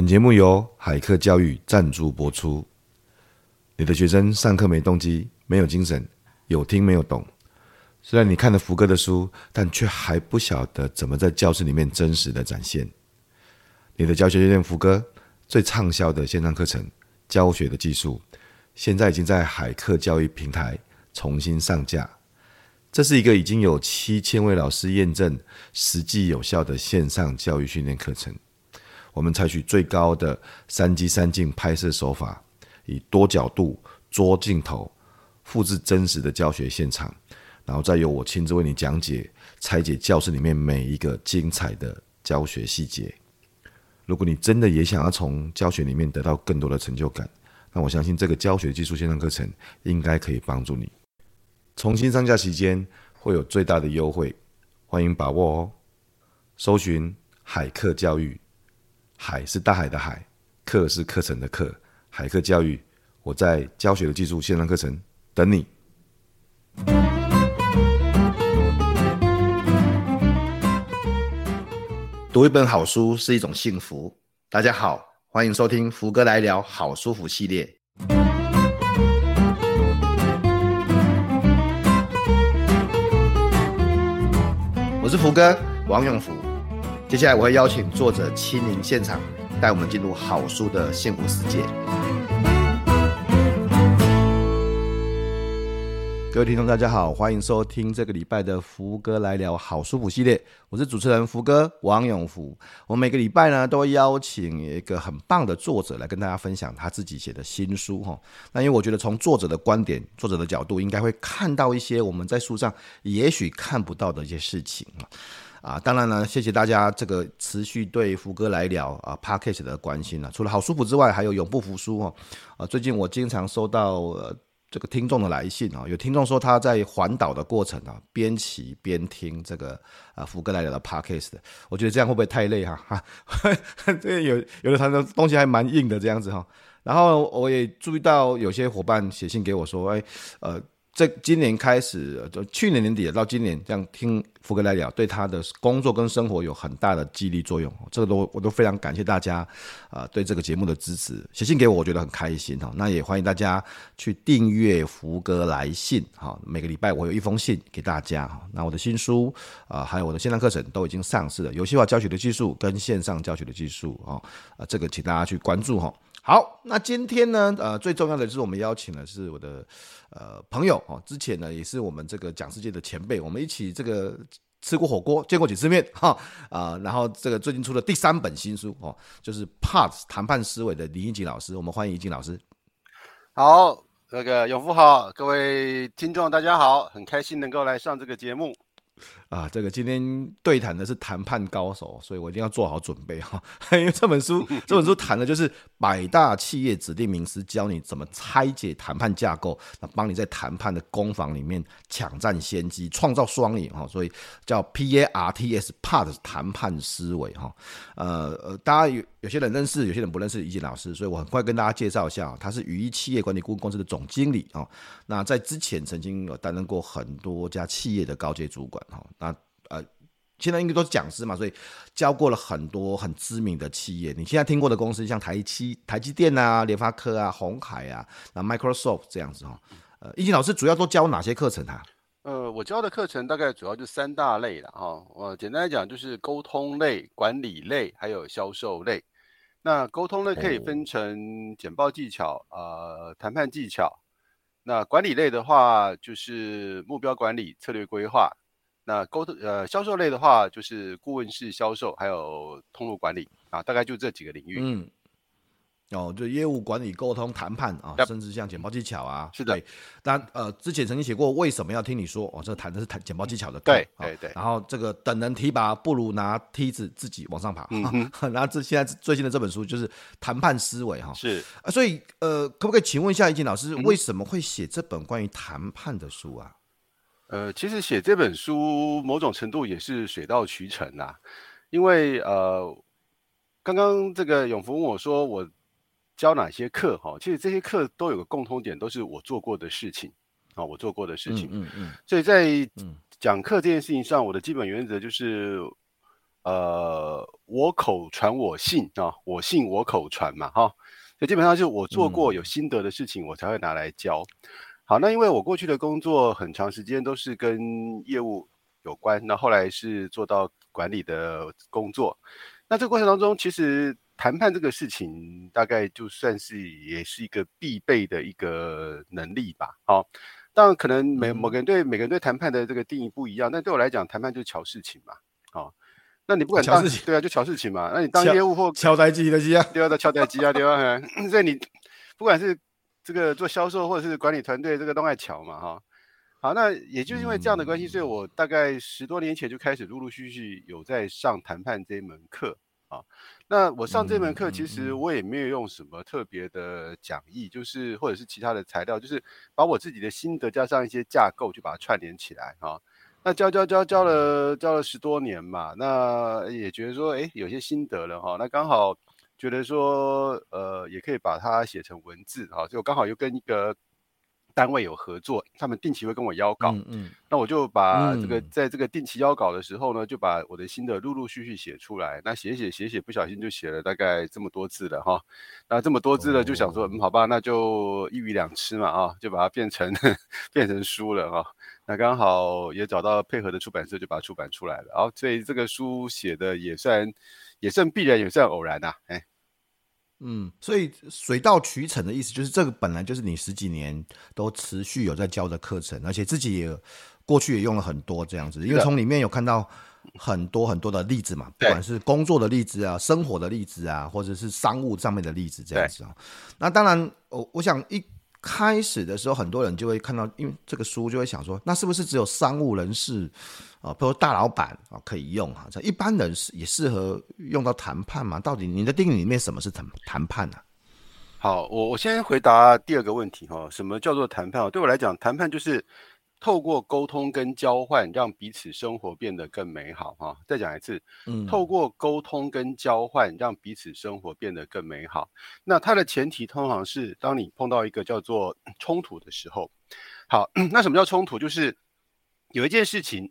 本节目由海客教育赞助播出。你的学生上课没动机，没有精神，有听没有懂。虽然你看了福哥的书，但却还不晓得怎么在教室里面真实的展现。你的教学训练福哥最畅销的线上课程《教学的技术》，现在已经在海客教育平台重新上架。这是一个已经有七千位老师验证实际有效的线上教育训练课程。我们采取最高的三机三镜拍摄手法，以多角度、多镜头复制真实的教学现场，然后再由我亲自为你讲解、拆解教室里面每一个精彩的教学细节。如果你真的也想要从教学里面得到更多的成就感，那我相信这个教学技术线上课程应该可以帮助你。重新上架期间会有最大的优惠，欢迎把握哦！搜寻海客教育。海是大海的海，课是课程的课，海课教育，我在教学的技术线上课程等你。读一本好书是一种幸福。大家好，欢迎收听福哥来聊好书福系列。我是福哥王永福。接下来我会邀请作者亲临现场，带我们进入好书的幸福世界。各位听众，大家好，欢迎收听这个礼拜的福哥来聊好书谱系列。我是主持人福哥王永福。我每个礼拜呢，都会邀请一个很棒的作者来跟大家分享他自己写的新书哈。那因为我觉得从作者的观点、作者的角度，应该会看到一些我们在书上也许看不到的一些事情啊。啊，当然了，谢谢大家这个持续对福哥来聊啊 Podcast 的关心了。除了好舒服之外，还有永不服输哦。啊，最近我经常收到呃这个听众的来信啊，有听众说他在环岛的过程啊，边骑边听这个啊福哥来聊的 Podcast 的。我觉得这样会不会太累哈？哈，这有有的他的东西还蛮硬的这样子哈。然后我也注意到有些伙伴写信给我说，哎，呃。这今年开始，就去年年底到今年，这样听福哥来聊，对他的工作跟生活有很大的激励作用。这个都我都非常感谢大家啊、呃，对这个节目的支持，写信给我，我觉得很开心哈。那也欢迎大家去订阅福哥来信哈，每个礼拜我有一封信给大家哈。那我的新书啊、还有我的线上课程都已经上市了，游戏化教学的技术跟线上教学的技术啊，啊，这个请大家去关注哈。好，那今天呢，呃，最重要的就是我们邀请的是我的呃朋友哦，之前呢也是我们这个讲世界的前辈，我们一起这个吃过火锅，见过几次面哈啊、然后这个最近出了第三本新书哦，就是 Part 谈判思维的李义景老师，我们欢迎一景老师。好，那个永福好，各位听众大家好，很开心能够来上这个节目。啊，这个今天对谈的是谈判高手，所以我一定要做好准备哈。因为这本书，这本书谈的就是百大企业指定名师教你怎么拆解谈判架构，那帮你在谈判的攻防里面抢占先机，创造双赢哈。所以叫 P A R T S PARTS 谈判思维哈。呃呃，大家有有些人认识，有些人不认识义景老师，所以我很快跟大家介绍一下，他是羽翼企业管理顾问公司的总经理啊。那在之前曾经有担任过很多家企业的高阶主管哈。那呃，现在应该都是讲师嘛，所以教过了很多很知名的企业。你现在听过的公司，像台积、台积电啊、联发科啊、鸿海啊、那 Microsoft 这样子哈。呃，易经老师主要都教哪些课程啊？呃，我教的课程大概主要就三大类了哈。我简单来讲，就是沟通类、管理类，还有销售类。那沟通类可以分成简报技巧、呃，谈判技巧。那管理类的话，就是目标管理、策略规划。那沟通呃销售类的话，就是顾问式销售，还有通路管理啊，大概就这几个领域。嗯，哦，就业务管理、沟通、谈判啊，嗯、甚至像简报技巧啊，是的。对，但呃，之前曾经写过，为什么要听你说？哦，这个谈的是谈简报技巧的。对对对。然后这个等人提拔，不如拿梯子自己往上爬。嗯哼。然后这现在最新的这本书就是谈判思维哈。是啊，所以呃，可不可以请问一下义景老师，为什么会写这本关于谈判的书啊？呃，其实写这本书某种程度也是水到渠成呐，因为呃，刚刚这个永福问我说我教哪些课哈，其实这些课都有个共通点，都是我做过的事情啊，我做过的事情，嗯嗯，嗯，所以在讲课这件事情上，我的基本原则就是呃，我口传我信啊，我信我口传嘛，哈，所以基本上就是我做过有心得的事情，我才会拿来教。嗯、好，那因为我过去的工作很长时间都是跟业务有关，那后来是做到管理的工作，那这个过程当中，其实谈判这个事情，大概就算是也是一个必备的一个能力吧，好。当然，可能每某个人对每个人对谈判的这个定义不一样，但对我来讲，谈判就是乔事情嘛。哦，那你不管当对啊，就乔事情嘛。那你当业务或敲台机的机啊，对啊，敲台机啊，对啊。所以你不管是这个做销售或者是管理团队，这个都爱巧嘛，哈、哦。好，那也就是因为这样的关系，所以我大概十多年前就开始陆陆续续有在上谈判这一门课。啊，那我上这门课，其实我也没有用什么特别的讲义，就是或者是其他的材料，就是把我自己的心得加上一些架构，就把它串联起来啊。那教教教教了教了十多年嘛，那也觉得说，哎，有些心得了哈。那刚好觉得说，呃，也可以把它写成文字哈，就刚好又跟一个。单位有合作，他们定期会跟我邀稿，嗯，嗯，那我就把这个、嗯、在这个定期邀稿的时候呢，就把我的心得陆陆续续写出来。那写写写写，不小心就写了大概这么多字了哈。那这么多字了，就想说，哦、嗯，好吧，那就一鱼两吃嘛啊，就把它变成 变成书了哈。那刚好也找到配合的出版社，就把它出版出来了。然后所以这个书写的也算也算必然，也算偶然呐、啊，哎。嗯，所以水到渠成的意思就是，这个本来就是你十几年都持续有在教的课程，而且自己也过去也用了很多这样子，因为从里面有看到很多很多的例子嘛，不管是工作的例子啊、生活的例子啊，或者是商务上面的例子这样子啊。那当然，我我想一。开始的时候，很多人就会看到，因为这个书就会想说，那是不是只有商务人士啊，比如大老板啊可以用啊？这一般人是也适合用到谈判嘛？到底你的定义里面什么是谈谈判呢？好，我我先回答第二个问题哈，什么叫做谈判？对我来讲，谈判就是。透过沟通跟交换，让彼此生活变得更美好。哈，再讲一次，嗯，透过沟通跟交换，让彼此生活变得更美好。那它的前提通常是，当你碰到一个叫做 冲突的时候，好，那什么叫冲突？就是有一件事情，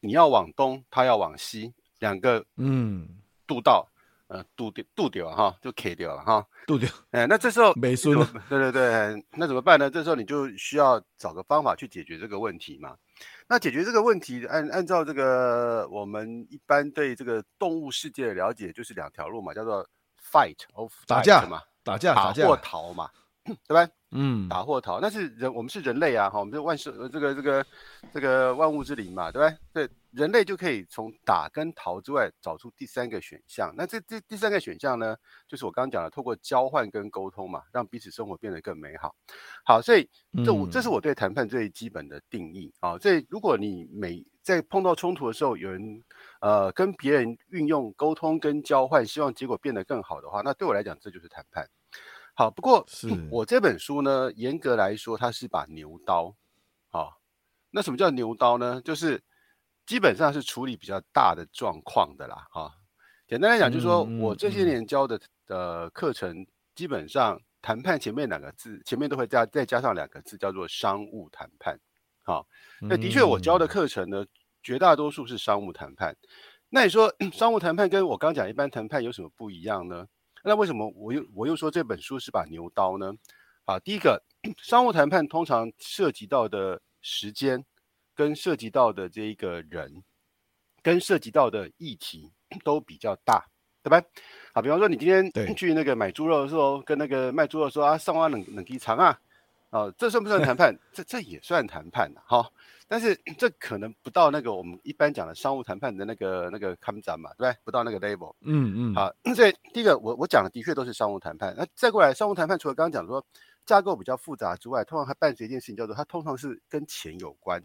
你要往东，他要往西，两个嗯，渡道。呃，渡掉渡掉了哈，就 K 掉了哈，渡掉。哎，那这时候没孙了。对对对，那怎么办呢？这时候你就需要找个方法去解决这个问题嘛。那解决这个问题，按按照这个我们一般对这个动物世界的了解，就是两条路嘛，叫做 fight or 打架嘛，打架打架或逃嘛，对吧？嗯，打或逃，那是人，我们是人类啊，哈，我们是万事，这个这个这个万物之灵嘛，对吧？对。人类就可以从打跟逃之外找出第三个选项。那这这第三个选项呢，就是我刚刚讲的，透过交换跟沟通嘛，让彼此生活变得更美好。好，所以这我这是我对谈判最基本的定义啊。所以如果你每在碰到冲突的时候，有人呃跟别人运用沟通跟交换，希望结果变得更好的话，那对我来讲这就是谈判。好，不过是我这本书呢，严格来说它是把牛刀。好，那什么叫牛刀呢？就是基本上是处理比较大的状况的啦，哈。简单来讲，就是说我这些年教的的课程，基本上谈判前面两个字，前面都会加再加上两个字，叫做商务谈判。好，那的确我教的课程呢，绝大多数是商务谈判。那你说 商务谈判跟我刚讲一般谈判有什么不一样呢？那为什么我又我又说这本书是把牛刀呢？啊，第一个，商务谈判通常涉及到的时间。跟涉及到的这一个人，跟涉及到的议题都比较大，对吧？啊，比方说你今天去那个买猪肉的时候，跟那个卖猪肉说啊，上万冷冷鸡肠啊，啊，这算不算谈判？这这也算谈判的，哈。但是这可能不到那个我们一般讲的商务谈判的那个那个看展嘛，对不对？不到那个 level。嗯嗯。好，所以第一个我我讲的的确都是商务谈判。那再过来，商务谈判除了刚刚讲说架构比较复杂之外，通常还伴随一件事情叫做它通常是跟钱有关。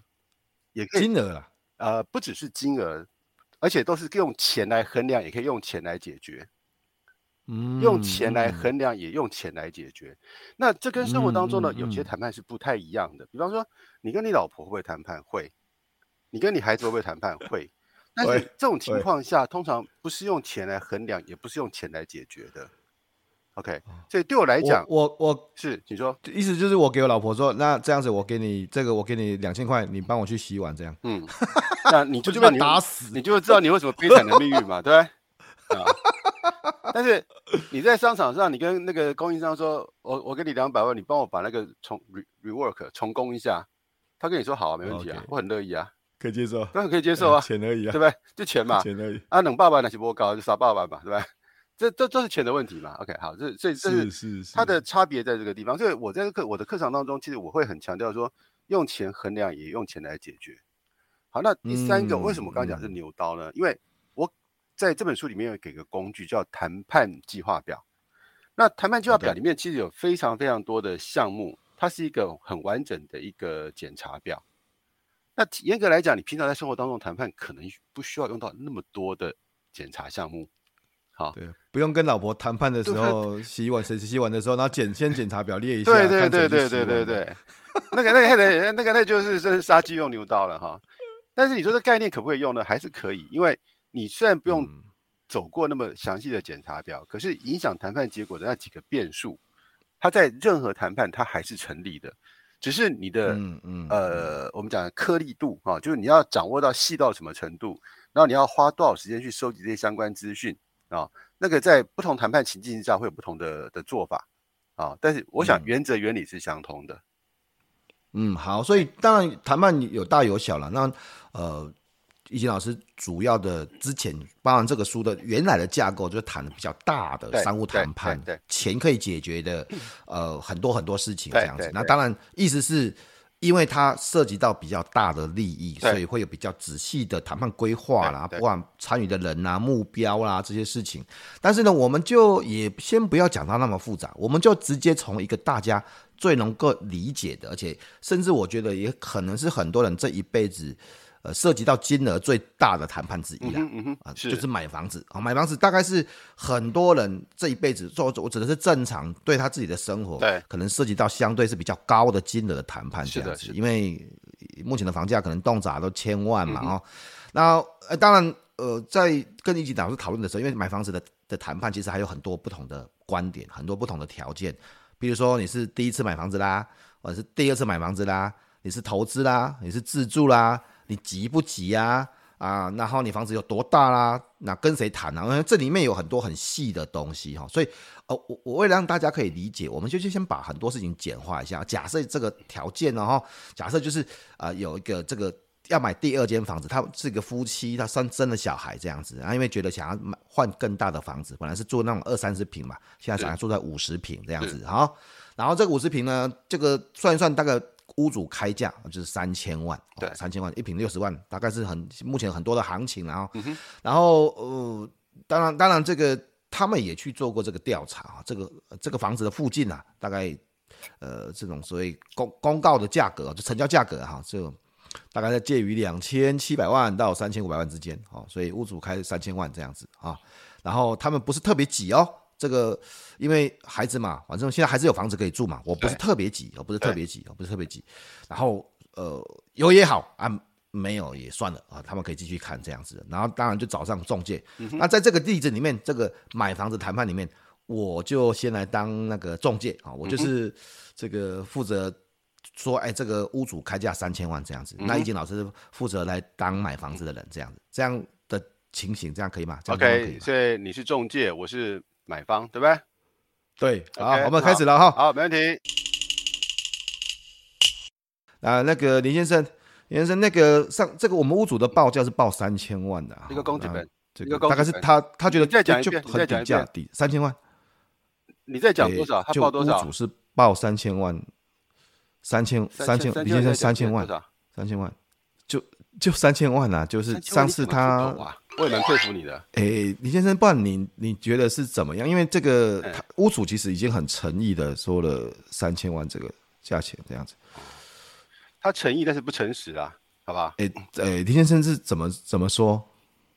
也金额啊，呃，不只是金额，而且都是用钱来衡量，也可以用钱来解决。嗯，用钱来衡量，也用钱来解决。嗯、那这跟生活当中呢有些谈判是不太一样的。比方说，你跟你老婆会不会谈判？会。你跟你孩子会不会谈判？会。但是这种情况下，通常不是用钱来衡量，也不是用钱来解决的。OK，所以对我来讲，我我，是你说，意思就是我给我老婆说，那这样子我给你这个，我给你两千块，你帮我去洗碗，这样。嗯，那你就知道 你打死，你就会知道你为什么悲惨的命运嘛，对不对？啊，但是你在商场上，你跟那个供应商说，我我给你两百万，你帮我把那个重 re rework 重工一下，他跟你说好啊，没问题啊.我很乐意啊，可以接受，当然可以接受啊，钱而已啊，对不对？就钱嘛，钱而已啊，冷爸爸那些波高就傻爸爸嘛，对不对？这这都是钱的问题嘛？OK，好，这这这是它的差别在这个地方。所以我在课我的课堂当中，其实我会很强调说，用钱衡量也用钱来解决。好，那第三个、嗯、为什么刚刚讲是牛刀呢？因为我在这本书里面有给个工具叫谈判计划表。那谈判计划表里面其实有非常非常多的项目，它是一个很完整的一个检查表。那严格来讲，你平常在生活当中谈判可能不需要用到那么多的检查项目。好，对，不用跟老婆谈判的时候洗碗，谁洗碗的时候，然后检先检查表列一下。对对对对对对对，那个那个那个那个那就是真是杀鸡用牛刀了哈。但是你说这概念可不可以用呢？还是可以，因为你虽然不用走过那么详细的检查表，嗯、可是影响谈判结果的那几个变数，它在任何谈判它还是成立的，只是你的嗯嗯呃我们讲的颗粒度啊，就是你要掌握到细到什么程度，然后你要花多少时间去收集这些相关资讯。啊、哦，那个在不同谈判情境下会有不同的的做法啊、哦，但是我想原则原理是相同的。嗯，嗯好，所以当然谈判有大有小了。那呃，懿泾老师主要的之前包含这个书的原来的架构，就是谈的比较大的商务谈判，钱可以解决的呃很多很多事情这样子。那当然意思是。因为它涉及到比较大的利益，所以会有比较仔细的谈判规划啦，不管参与的人啊、目标啦这些事情。但是呢，我们就也先不要讲到那么复杂，我们就直接从一个大家最能够理解的，而且甚至我觉得也可能是很多人这一辈子。呃，涉及到金额最大的谈判之一啦，啊、就是买房子。啊，买房子大概是很多人这一辈子做，我指的是正常对他自己的生活，对，可能涉及到相对是比较高的金额的谈判这样子，因为目前的房价可能动辄都千万嘛，哦、嗯，那呃，当然，呃，在跟一级老师讨论的时候，因为买房子的的谈判其实还有很多不同的观点，很多不同的条件，比如说你是第一次买房子啦，或者是第二次买房子啦，你是投资啦，你是自住啦。你急不急呀？啊，啊，然后你房子有多大啦？那跟谁谈啊？这里面有很多很细的东西哈，所以，呃，我我为了让大家可以理解，我们就先把很多事情简化一下。假设这个条件呢，哈，假设就是啊，有一个这个要买第二间房子，他是一个夫妻，他生生了小孩这样子，啊，因为觉得想要买换更大的房子，本来是住那种二三十平嘛，现在想要住在五十平这样子，好，然后这个五十平呢，这个算一算大概。屋主开价就是三千万，对，三千万一平六十万，大概是很目前很多的行情，然后，嗯、然后呃，当然当然这个他们也去做过这个调查啊，这个这个房子的附近啊，大概呃这种所谓公公告的价格就成交价格哈，就大概在介于两千七百万到三千五百万之间，哦，所以屋主开三千万这样子啊，然后他们不是特别挤哦。这个因为孩子嘛，反正现在还是有房子可以住嘛。我不是特别急，我不是特别急，我不是特别急。然后呃，有也好啊，没有也算了啊，他们可以继续看这样子。然后当然就找上中介。嗯、那在这个例子里面，这个买房子谈判里面，我就先来当那个中介啊，我就是这个负责说，哎，这个屋主开价三千万这样子。嗯、那易经老师负责来当买房子的人这样子，这样的情形这样可以吗？这样可以吗？OK，所以你是中介，我是。买方对不对？对，好，okay, 我们开始了哈。好，没问题。啊，那个林先生，林先生，那个上这个我们屋主的报价是报三千万的，一个工资本，这个大概是他他觉得再讲一遍，就很底价底，三千万。你再讲多少？他报多少？屋主是报三千万，三千三千，林先生三千万，三千万，就就三千万啊，就是上次他。我也蛮佩服你的，哎、欸，李先生，不然你你觉得是怎么样？因为这个他屋主其实已经很诚意的说了三千万这个价钱这样子，他诚意但是不诚实啊，好吧？哎、欸、哎，李、欸、先生是怎么怎么说？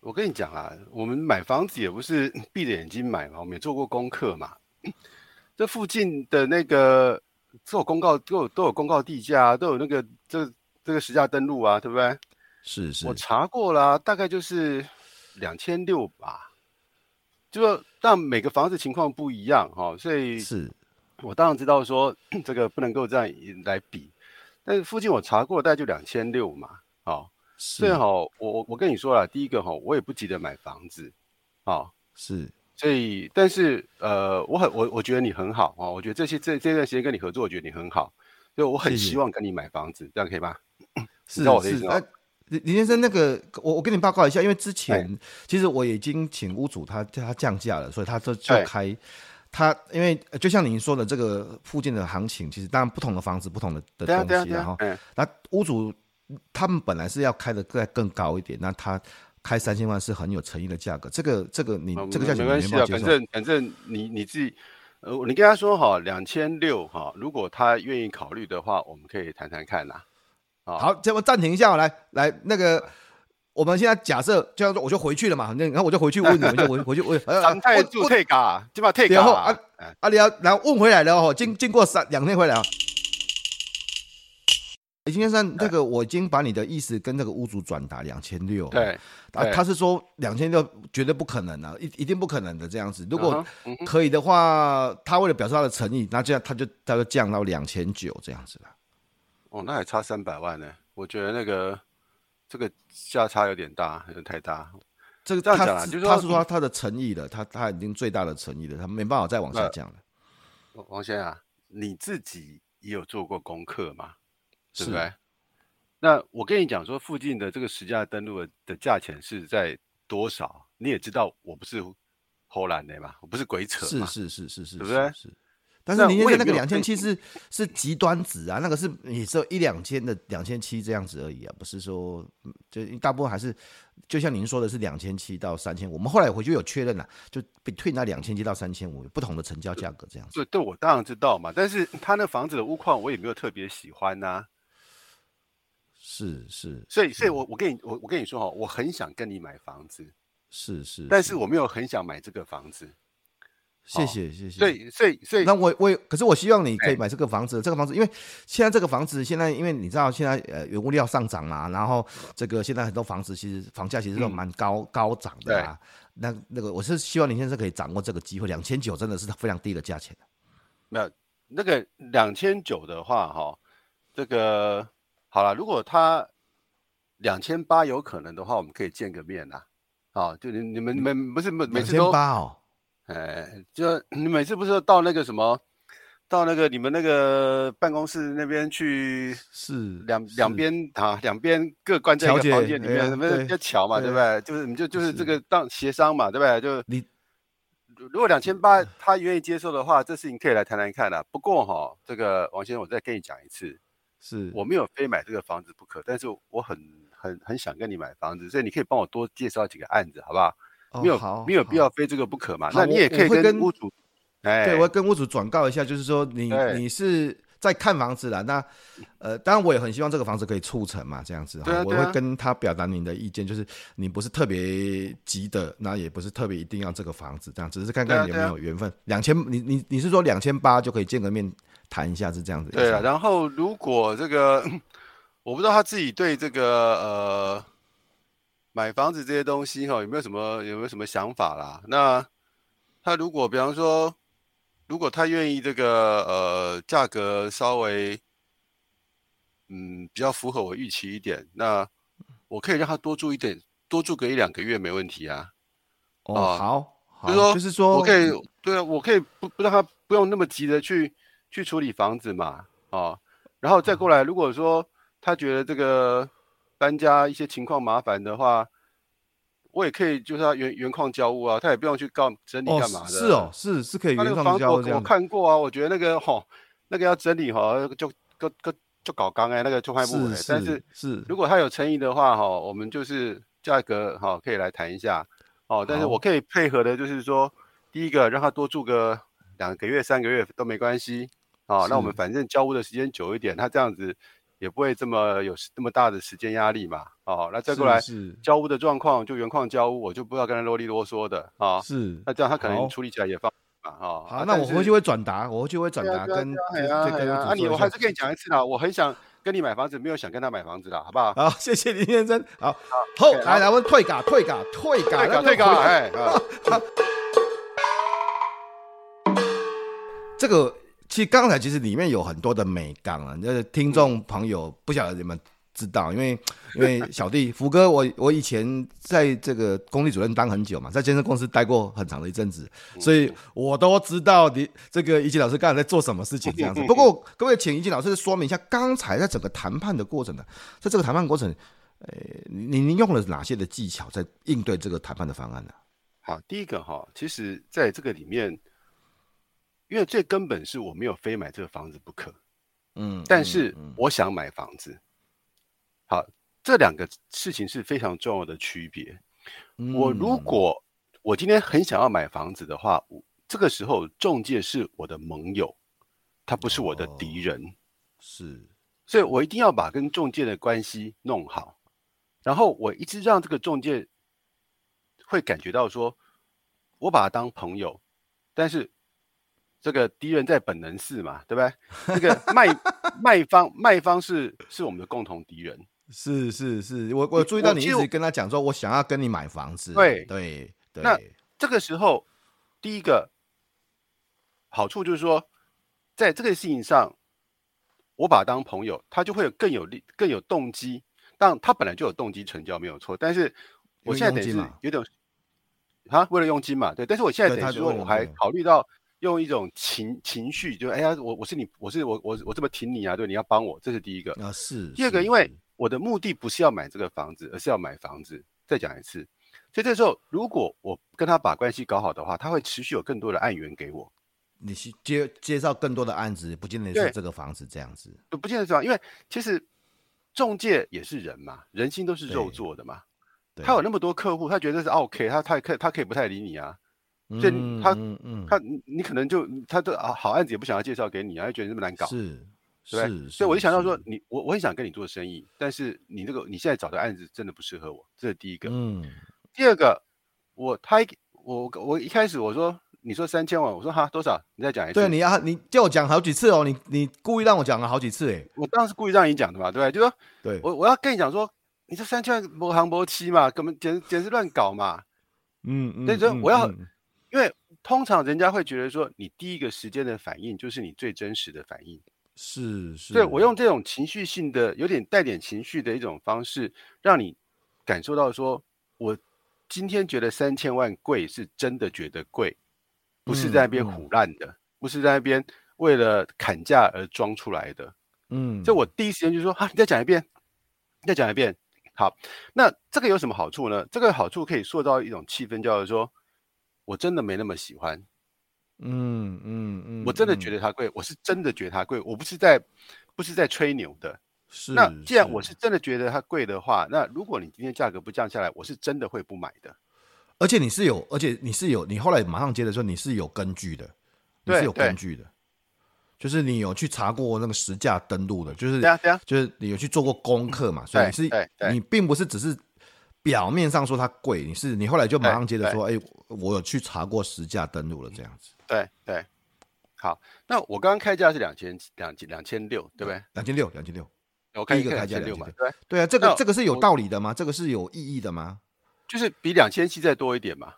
我跟你讲啊，我们买房子也不是 闭着眼睛买嘛，我们也做过功课嘛。这附近的那个都有公告，都有都有公告地价，啊都有那个这、这个实价登录啊，对不对？是是，我查过了，大概就是。两千六吧，就说但每个房子情况不一样哈，所以是。我当然知道说 这个不能够这样来比，但是附近我查过，大概就两千六嘛，哦，所以好，我我我跟你说了，第一个哈，我也不急着买房子，啊，是，所以但是呃，我很我我觉得你很好啊，我觉得这些这这段时间跟你合作，我觉得你很好，所以我很希望跟你买房子，谢谢这样可以吗？是是，哎，林林先生，那个我我跟你报告一下，因为之前其实我已经请屋主他他降价了，所以他就就开他，因为就像您说的，这个附近的行情，其实当然不同的房子不同的的东西，然后那屋主他们本来是要开的再更高一点，那他开三千万是很有诚意的价格，这个这个你这个价钱没关系啊，反正反正你你自己呃，你跟他说哈，两千六哈，如果他愿意考虑的话，我们可以谈谈看呐。好，这我暂停一下，来来那个，我们现在假设，就要说我就回去了嘛，那然后我就回去问你们，就回 回去问，常态就退卡，基本上退卡。然后啊啊，你要然后问回来了哦，经经过三两天回来啊，李先生，这个我已经把你的意思跟这个屋主转达两千六，对，啊，他是说两千六绝对不可能啊，一一定不可能的这样子，如果可以的话，他为了表示他的诚意，那这样他就他就降到两千九这样子了。哦，那还差三百万呢？我觉得那个这个价差有点大，有点太大。这个这样讲啊，就是他是说他的诚意了，他他已经最大的诚意了，他没办法再往下降了。王先生啊，你自己也有做过功课吗？是不对？那我跟你讲说，附近的这个实价登录的的价钱是在多少？你也知道，我不是偷懒的嘛，我不是鬼扯嘛，是是是是是，对不对？是。但是您现在那个两千七是是极端值啊，那个是你只有一两千的两千七这样子而已啊，不是说就大部分还是就像您说的是两千七到三千五，我们后来回去有确认了，就 between 那两千七到三千五不同的成交价格这样子。对，对我当然知道嘛，但是他那房子的屋况我也没有特别喜欢呐、啊。是是，所以所以我我跟你我我跟你说哈，我很想跟你买房子，是是，但是我没有很想买这个房子。谢谢谢谢，所以所以所以，那我我可是我希望你可以买这个房子，这个房子，因为现在这个房子现在，因为你知道现在呃原物料上涨嘛，然后这个现在很多房子其实房价其实都蛮高高涨的啊。那那个我是希望你现在可以掌握这个机会，两千九真的是非常低的价钱。没有那个两千九的话哈，这个好了，如果他两千八有可能的话，我们可以见个面呐。啊，就你你们你们不是每每次都八哦。哎，就你每次不是到那个什么，到那个你们那个办公室那边去，是两两边啊，两边各关在一个房间里面，什么叫桥嘛，对不对？就是你就就是这个当协商嘛，对不对？就你如果两千八他愿意接受的话，这事情可以来谈谈看的。不过哈，这个王先生，我再跟你讲一次，是我没有非买这个房子不可，但是我很很很想跟你买房子，所以你可以帮我多介绍几个案子，好不好？没有、哦、没有必要非这个不可嘛？那你也可以跟屋主，哎，对，我会跟屋主转告一下，就是说你你是在看房子了，那呃，当然我也很希望这个房子可以促成嘛，这样子，对啊对啊，我会跟他表达您的意见，就是你不是特别急的，那也不是特别一定要这个房子，这样只是看看有没有缘分。两千，你你你是说两千八就可以见个面谈一下，是这样子？对啊，然后如果这个 我不知道他自己对这个呃。买房子这些东西哈，有没有什么有没有什么想法啦？那他如果比方说，如果他愿意这个呃价格稍微嗯比较符合我预期一点，那我可以让他多住一点，多住个一两个月没问题啊。哦，呃、好，好，就是说，就是说，我可以对啊，我可以不不让他不用那么急的去去处理房子嘛，啊，然后再过来，如果说他觉得这个。搬家一些情况麻烦的话，我也可以就是他原原矿交物啊，他也不用去告整理干嘛的。哦是哦，是是可以原矿交屋这样。我看过啊，我觉得那个吼，那个要整理哈，就就就就搞刚哎，那个就快不稳。但是是如果他有诚意的话哈，我们就是价格哈可以来谈一下哦。但是我可以配合的就是说，第一个让他多住个两个月三个月都没关系啊。那我们反正交屋的时间久一点，他这样子。也不会这么有这么大的时间压力嘛，哦，那再过来交屋的状况就原矿交屋，我就不要跟他啰里啰嗦的啊。是，那这样他可能处理起来也方便嘛，哈。好，那我回去会转达，我回去会转达跟跟啊，你我还是跟你讲一次啦，我很想跟你买房子，没有想跟他买房子的，好不好？好，谢谢林先生。好，好，来来，我退嘎退嘎退嘎退嘎，哎，好。这个其实刚才其实里面有很多的美感啊，就是听众朋友不晓得你们知道，因为 因为小弟福哥，我我以前在这个工地主任当很久嘛，在健身公司待过很长的一阵子，所以我都知道你这个怡景老师刚才在做什么事情这样子。不过各位，请怡景老师说明一下，刚才在整个谈判的过程呢，在这个谈判过程，呃，您您用了哪些的技巧在应对这个谈判的方案呢？好，第一个哈，其实在这个里面，因为最根本是我没有非买这个房子不可，嗯，但是我想买房子。好，这两个事情是非常重要的区别。嗯、我如果我今天很想要买房子的话，这个时候中介是我的盟友，他不是我的敌人，哦、是，所以我一定要把跟中介的关系弄好，然后我一直让这个中介会感觉到说，我把他当朋友，但是这个敌人在本能寺嘛，对不对？这个卖 卖方卖方是是我们的共同敌人。是是是，我我注意到你一直跟他讲说，我想要跟你买房子。对对对。那这个时候，第一个好处就是说，在这个事情上，我把他当朋友，他就会有更有力、更有动机。但，他本来就有动机成交，没有错。但是我现在等于是有点啊，为了佣金嘛，对。但是我现在等于说，我还考虑到用一种情情绪，就哎呀，我我是你，我是我我我这么挺你啊，对，你要帮我，这是第一个啊。是。第二个，因为。我的目的不是要买这个房子，而是要买房子。再讲一次，所以这时候如果我跟他把关系搞好的话，他会持续有更多的案源给我。你是接介绍更多的案子，不见得是这个房子这样子，不不见得是吧？因为其实中介也是人嘛，人心都是肉做的嘛。他有那么多客户，他觉得是 OK，他他可他可以不太理你啊。所以他嗯嗯他你可能就他的好案子也不想要介绍给你啊，就觉得这么难搞。是。对，是，所以我就想到说，你我我很想跟你做生意，但是你这个你现在找的案子真的不适合我，这是第一个。嗯，第二个，我他我我一开始我说你说三千万，我说哈多少？你再讲一次。对，你要你叫我讲好几次哦，你你故意让我讲了好几次哎，我当然是故意让你讲的嘛，对不对？就说对我我要跟你讲说，你这三千万磨行磨漆嘛，根本简简直乱搞嘛。嗯嗯，所以说我要，嗯、因为通常人家会觉得说，你第一个时间的反应就是你最真实的反应。是是，对，我用这种情绪性的、有点带点情绪的一种方式，让你感受到说，我今天觉得三千万贵，是真的觉得贵，不是在那边唬烂的，不是在那边为了砍价而装出来的。嗯，这我第一时间就说，哈、啊，你再讲一遍，再讲一遍。好，那这个有什么好处呢？这个好处可以塑造一种气氛，叫做说我真的没那么喜欢。嗯嗯嗯，嗯我真的觉得它贵，嗯、我是真的觉得它贵，我不是在不是在吹牛的。是，那既然我是真的觉得它贵的话，那如果你今天价格不降下来，我是真的会不买的。而且你是有，而且你是有，你后来马上接的时候你是有根据的，你是有根据的，就是你有去查过那个实价登录的，就是就是你有去做过功课嘛，所以你是你并不是只是。表面上说它贵，你是你后来就马上接着说，哎、欸，我有去查过实价登录了，这样子。对对，好，那我刚刚开价是两千两两千六，对不对？两千六，两千六。我开一个开价两千六嘛？对对啊，这个这个是有道理的吗？这个是有意义的吗？就是比两千七再多一点嘛，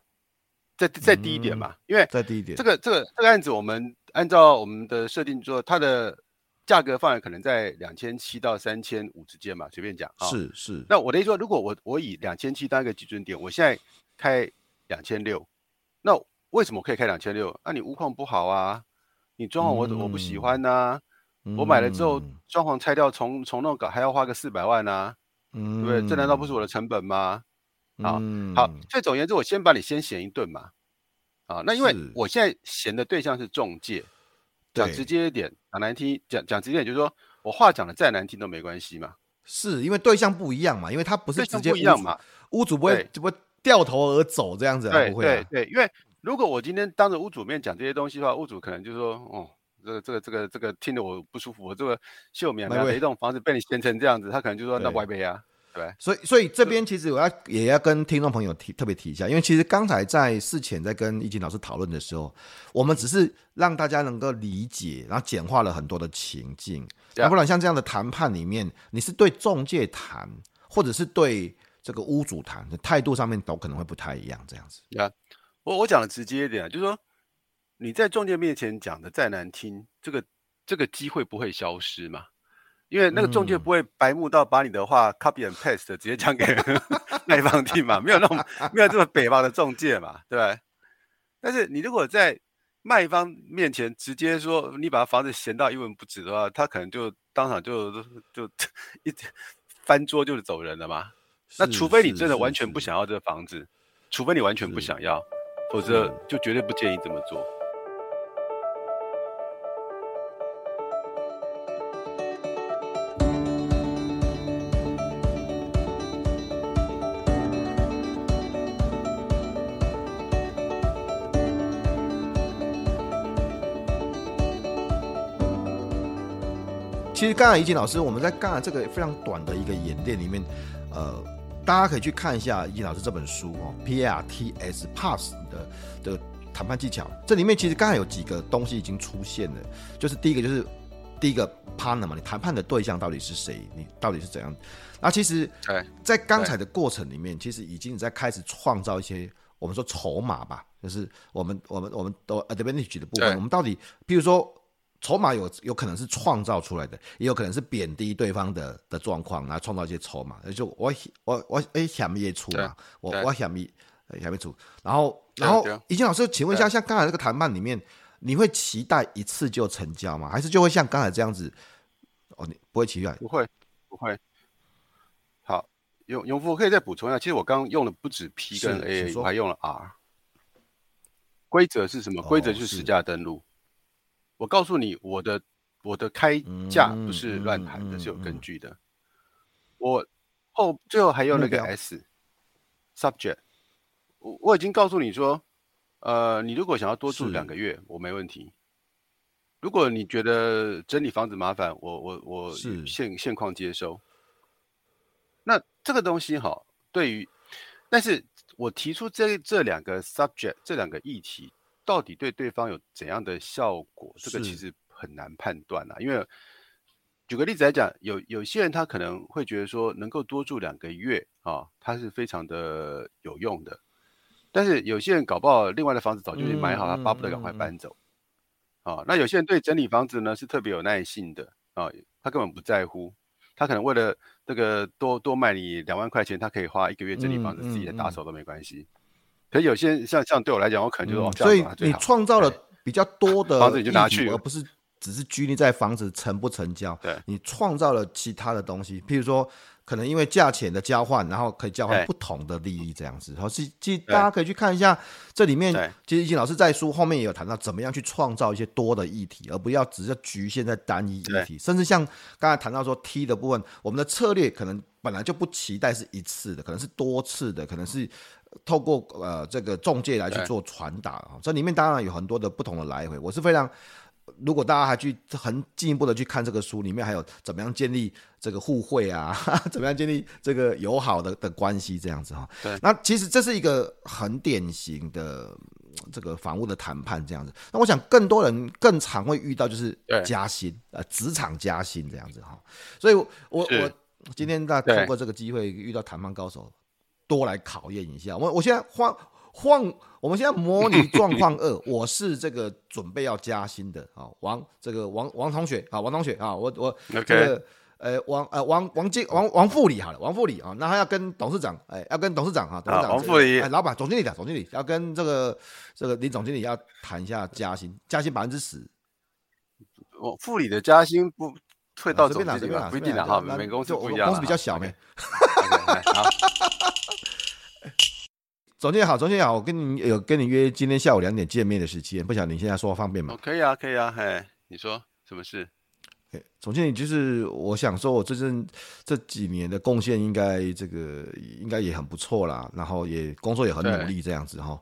再再低一点嘛，嗯、因为再低一点。这个这个这个案子，我们按照我们的设定做它的。价格范围可能在两千七到三千五之间嘛，随便讲啊。是是。那我的意思说，如果我我以两千七当一个基准点，我现在开两千六，那为什么可以开两千六？那你屋况不好啊，你装潢我、嗯、我不喜欢呐、啊，嗯、我买了之后装潢拆掉重重弄搞还要花个四百万呐、啊，嗯、对不对？这难道不是我的成本吗？啊，嗯、好，所以总而言之，我先把你先嫌一顿嘛。啊，那因为我现在嫌的对象是中介。讲直接一点，讲难听，讲讲直接点，就是说我话讲的再难听都没关系嘛。是因为对象不一样嘛，因为他不是直接不一样嘛，屋主不会不会掉头而走这样子，对不会、啊。对对，因为如果我今天当着屋主面讲这些东西的话，屋主可能就说，哦，这个这个这个这个听得我不舒服，我这个秀棉啊一栋房子被你掀成这样子，他可能就说那歪杯啊。对，所以所以这边其实我要也要跟听众朋友提特别提一下，因为其实刚才在事前在跟易经老师讨论的时候，我们只是让大家能够理解，然后简化了很多的情境。要不然像这样的谈判里面，你是对中介谈，或者是对这个屋主谈的态度上面都可能会不太一样，这样子。啊，我我讲的直接一点啊，就是说你在中介面前讲的再难听，这个这个机会不会消失嘛？因为那个中介不会白目到把你的话 copy and paste 直接讲给 卖方听嘛，没有那种没有这么北方的中介嘛，对吧？但是你如果在卖方面前直接说你把房子闲到一文不值的话，他可能就当场就就 一翻桌就走人了嘛。那除非你真的完全不想要这个房子，除非你完全不想要，否则就绝对不建议这么做。其实刚才怡静老师，我们在刚才这个非常短的一个演练里面，呃，大家可以去看一下怡静老师这本书哦，P R T S Pass 的的谈判技巧。这里面其实刚才有几个东西已经出现了，就是第一个就是第一个 partner 嘛，你谈判的对象到底是谁？你到底是怎样？那其实，在刚才的过程里面，其实已经在开始创造一些我们说筹码吧，就是我们我们我们都 advantage 的部分，我们到底，比如说。筹码有有可能是创造出来的，也有可能是贬低对方的的状况，然后创造一些筹码。就我我我哎，下面出嘛，我我下面下面出。然后然后，怡静老师，请问一下，像刚才这个谈判里面，你会期待一次就成交吗？还是就会像刚才这样子？哦，你不会期待？不会，不会。好，永永福，我可以再补充一下。其实我刚刚用的不止 P 跟 A，我还用了 R。规则是什么？规则就是实价登录。我告诉你，我的我的开价不是乱谈的，是有根据的。我后最后还有那个 S subject，我我已经告诉你说，呃，你如果想要多住两个月，我没问题。如果你觉得整理房子麻烦，我我我现现况接收。那这个东西哈，对于，但是我提出这这两个 subject 这两个议题。到底对对方有怎样的效果？这个其实很难判断啊。因为举个例子来讲，有有些人他可能会觉得说，能够多住两个月啊，他是非常的有用的。但是有些人搞不好，另外的房子早就已经买好，他巴不得赶快搬走。啊，那有些人对整理房子呢是特别有耐性的啊，他根本不在乎，他可能为了这个多多卖你两万块钱，他可以花一个月整理房子，自己来打扫都没关系。可有些像像对我来讲，我可能就是、嗯、所以你创造了比较多的房子，你就拿去，而不是只是拘泥在房子成不成交。对，你创造了其他的东西，譬如说，可能因为价钱的交换，然后可以交换不同的利益，这样子。然后，其实大家可以去看一下这里面，其实易经老师在书后面也有谈到，怎么样去创造一些多的议题，而不要只是局限在单一议题。甚至像刚才谈到说 T 的部分，我们的策略可能本来就不期待是一次的，可能是多次的，可能是。透过呃这个中介来去做传达啊，这里面当然有很多的不同的来回。我是非常，如果大家还去很进一步的去看这个书，里面还有怎么样建立这个互惠啊，怎么样建立这个友好的的关系这样子哈。对，那其实这是一个很典型的这个房屋的谈判这样子。那我想更多人更常会遇到就是加薪呃职场加薪这样子哈。所以我我我今天在通过这个机会遇到谈判高手。多来考验一下。我，我现在换换，我们现在模拟状况二，我是这个准备要加薪的。啊，王这个王王同学啊，王同学啊，我我这个呃王呃王王经王王副理好了，王副理啊，那他要跟董事长哎，要跟董事长啊，董事长王副理，哎，老板总经理的总经理要跟这个这个林总经理要谈一下加薪，加薪百分之十，我副理的加薪不退到总经理吧？不一定的哈，每个公司不一样，公司比较小没。总经理好，总经理好，我跟你有跟你约今天下午两点见面的时间，不晓得你现在说方便吗？哦，可以啊，可以啊，嘿，你说什么事？总经理就是我想说，我最近这几年的贡献应该这个应该也很不错啦，然后也工作也很努力这样子哈，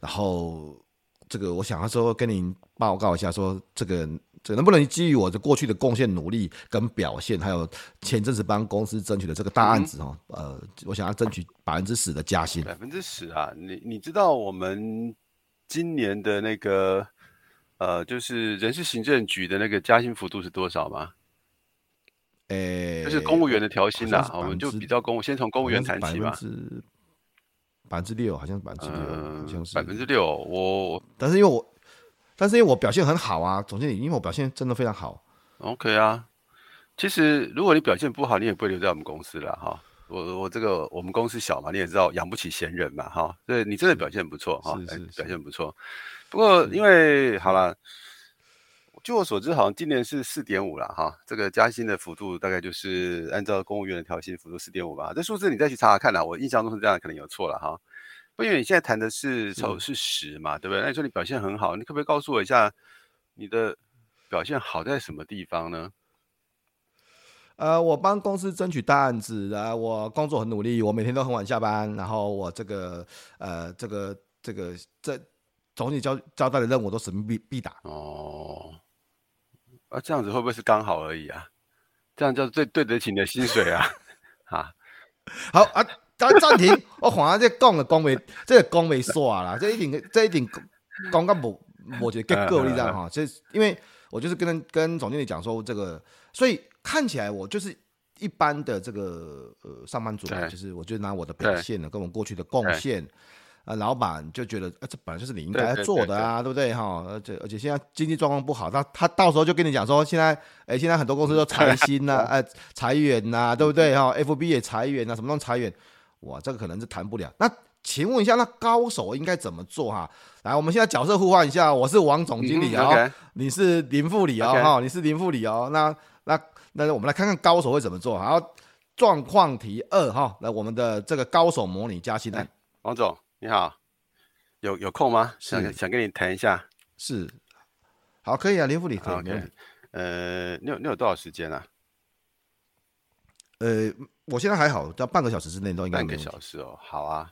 然后这个我想要说跟您报告一下，说这个。这能不能基于我的过去的贡献、努力跟表现，还有前阵子帮公司争取的这个大案子哦，嗯、呃，我想要争取百分之十的加薪。百分之十啊，你你知道我们今年的那个呃，就是人事行政局的那个加薪幅度是多少吗？诶、欸，就是公务员的调薪啦，我们就比较公务，先从公务员谈起吧。百分之六，好像是百分之六，好像是百分之六。我但是因为我。但是因为我表现很好啊，总经理，因为我表现真的非常好。OK 啊，其实如果你表现不好，你也不会留在我们公司了哈。我我这个我们公司小嘛，你也知道养不起闲人嘛哈。对，你真的表现不错哈，表现不错。不过因为好了。据我所知，好像今年是四点五了哈，这个加薪的幅度大概就是按照公务员的调薪幅度四点五吧。这数字你再去查查看啦，我印象中是这样，可能有错了哈。不，因为你现在谈的是丑是十嘛，对不对？那你说你表现很好，你可不可以告诉我一下你的表现好在什么地方呢？呃，我帮公司争取大案子啊，我工作很努力，我每天都很晚下班，然后我这个呃这个这个这总经理交交代的任务都使命必必达哦。啊，这样子会不会是刚好而已啊？这样叫最对得起你的薪水啊！啊，好啊，暂暂停，我看下这讲的讲没，这个讲没煞啦，这一定这一定讲个无无一个结构，你知道哈？这因为我就是跟跟总经理讲说这个，所以看起来我就是一般的这个呃上班族，就是我就拿我的表现呢，跟我过去的贡献。啊，老板就觉得，啊，这本来就是你应该做的啊，对，对，对，对，对不对哈？而且而且现在经济状况不好，他他到时候就跟你讲说，现在哎，现在很多公司都裁薪呐，哎，裁员呐、啊，对不对哈？FB 也裁员呐，什么都裁员，哇，这个可能是谈不了。那请问一下，那高手应该怎么做哈？来，我们现在角色互换一下，我是王总经理啊、哦嗯 okay，你是林副理啊、哦、哈，你是林副理哦。那那那我们来看看高手会怎么做。好，状况题二哈，来我们的这个高手模拟加薪来，王总。你好，有有空吗？想想跟你谈一下。是，好，可以啊，林副理可以。OK，呃，你有你有多少时间啊？呃，我现在还好，到半个小时之内都应该。半个小时哦，好啊。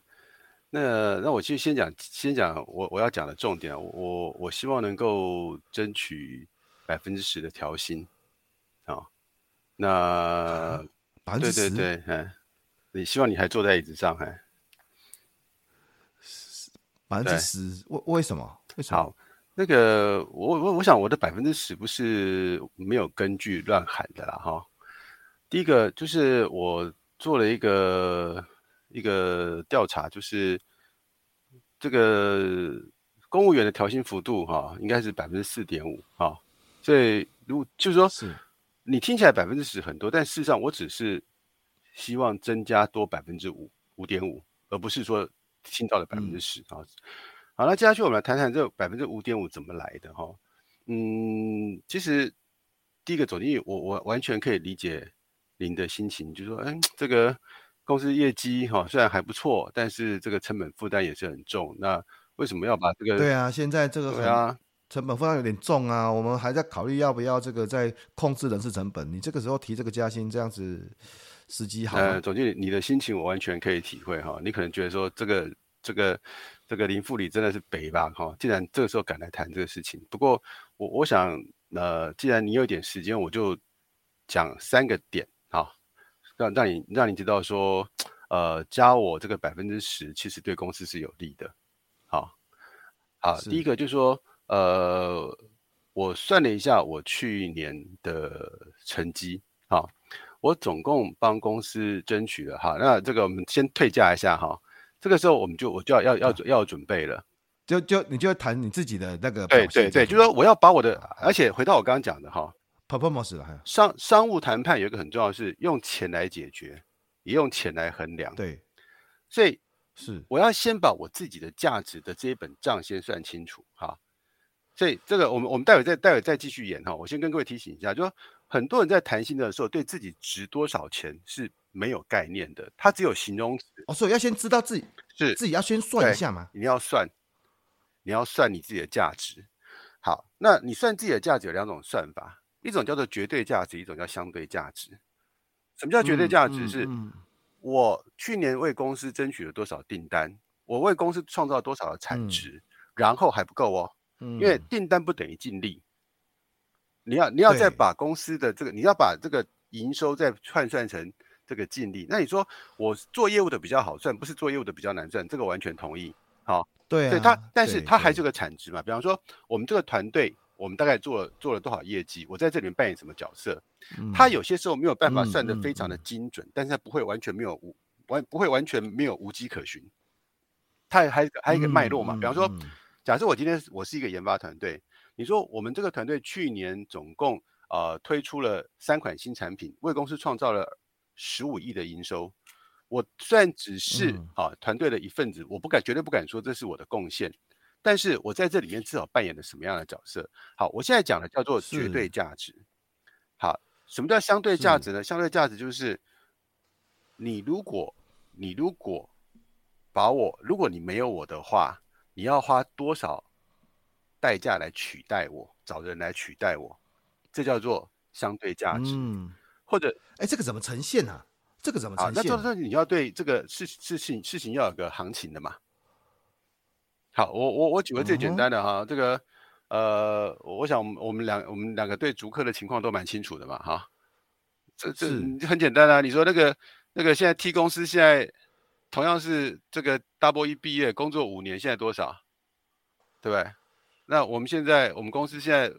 那那我就先讲先讲我我要讲的重点，我我希望能够争取百分之十的调薪。好，那百分之十，对对对，嗯，你希望你还坐在椅子上还？百分之十，为为什么？为什么？好，那个我我我想我的百分之十不是没有根据乱喊的啦哈。第一个就是我做了一个一个调查，就是这个公务员的调薪幅度哈，应该是百分之四点五哈。所以如果就是说，是你听起来百分之十很多，但事实上我只是希望增加多百分之五五点五，而不是说。听到了百分之十啊，好，那接下去我们来谈谈这百分之五点五怎么来的哈。嗯，其实第一个总经理，我我完全可以理解您的心情，就说，哎，这个公司业绩哈虽然还不错，但是这个成本负担也是很重。那为什么要把这个？对啊，现在这个对啊，成本负担有点重啊。我们还在考虑要不要这个在控制人事成本。你这个时候提这个加薪，这样子。时机好，呃，总经理，你的心情我完全可以体会哈。你可能觉得说这个这个这个林副理真的是北吧哈，既然这个时候敢来谈这个事情。不过我我想，呃，既然你有点时间，我就讲三个点哈，让让你让你知道说，呃，加我这个百分之十，其实对公司是有利的。好，好，第一个就是说，呃，我算了一下我去年的成绩，好。我总共帮公司争取了哈，那这个我们先退价一下哈，这个时候我们就我就要要要要准备了，就就你就要谈你自己的那个对对对，就是说我要把我的，而且回到我刚刚讲的哈，performance 了，商商务谈判有一个很重要的是用钱来解决，也用钱来衡量，对，所以是我要先把我自己的价值的这一本账先算清楚哈，所以这个我们我们待会再待会再继续演哈，我先跟各位提醒一下，就说。很多人在谈薪的时候，对自己值多少钱是没有概念的，他只有形容词。哦，所以要先知道自己是自己要先算一下嘛。你要算，你要算你自己的价值。好，那你算自己的价值有两种算法，一种叫做绝对价值，一种叫相对价值。什么叫绝对价值？是我去年为公司争取了多少订单，我为公司创造了多少的产值，嗯，然后还不够哦，因为订单不等于净利。你要你要再把公司的这个，你要把这个营收再换算成这个净利。那你说我做业务的比较好赚，不是做业务的比较难赚？这个完全同意。好，对啊，对它，但是它还是个产值嘛。比方说，我们这个团队，我们大概做了做了多少业绩？我在这里面扮演什么角色？他有些时候没有办法算得非常的精准，但是他不会完全没有无完，不会完全没有无迹可循。他还还有一个脉络嘛。比方说。假设我今天我是一个研发团队，你说我们这个团队去年总共呃推出了三款新产品，为公司创造了十五亿的营收。我虽然只是啊团队的一份子，我不敢绝对不敢说这是我的贡献，但是我在这里面至少扮演了什么样的角色？好，我现在讲的叫做绝对价值。好，什么叫相对价值呢？相对价值就是你如果你如果把我，如果你没有我的话，你要花多少代价来取代我？找人来取代我，这叫做相对价值。嗯，或者，哎，这个怎么呈现呢？这个怎么呈现？那就是说你要对这个事事情事情要有个行情的嘛。好，我我我举个最简单的哈，这个呃，我想我们两我们两个对逐客的情况都蛮清楚的嘛哈。这这很简单啊，你说那个那个现在 T 公司现在同样是这个 Double E 毕业工作五年，现在多少？对不对？那我们现在我们公司现在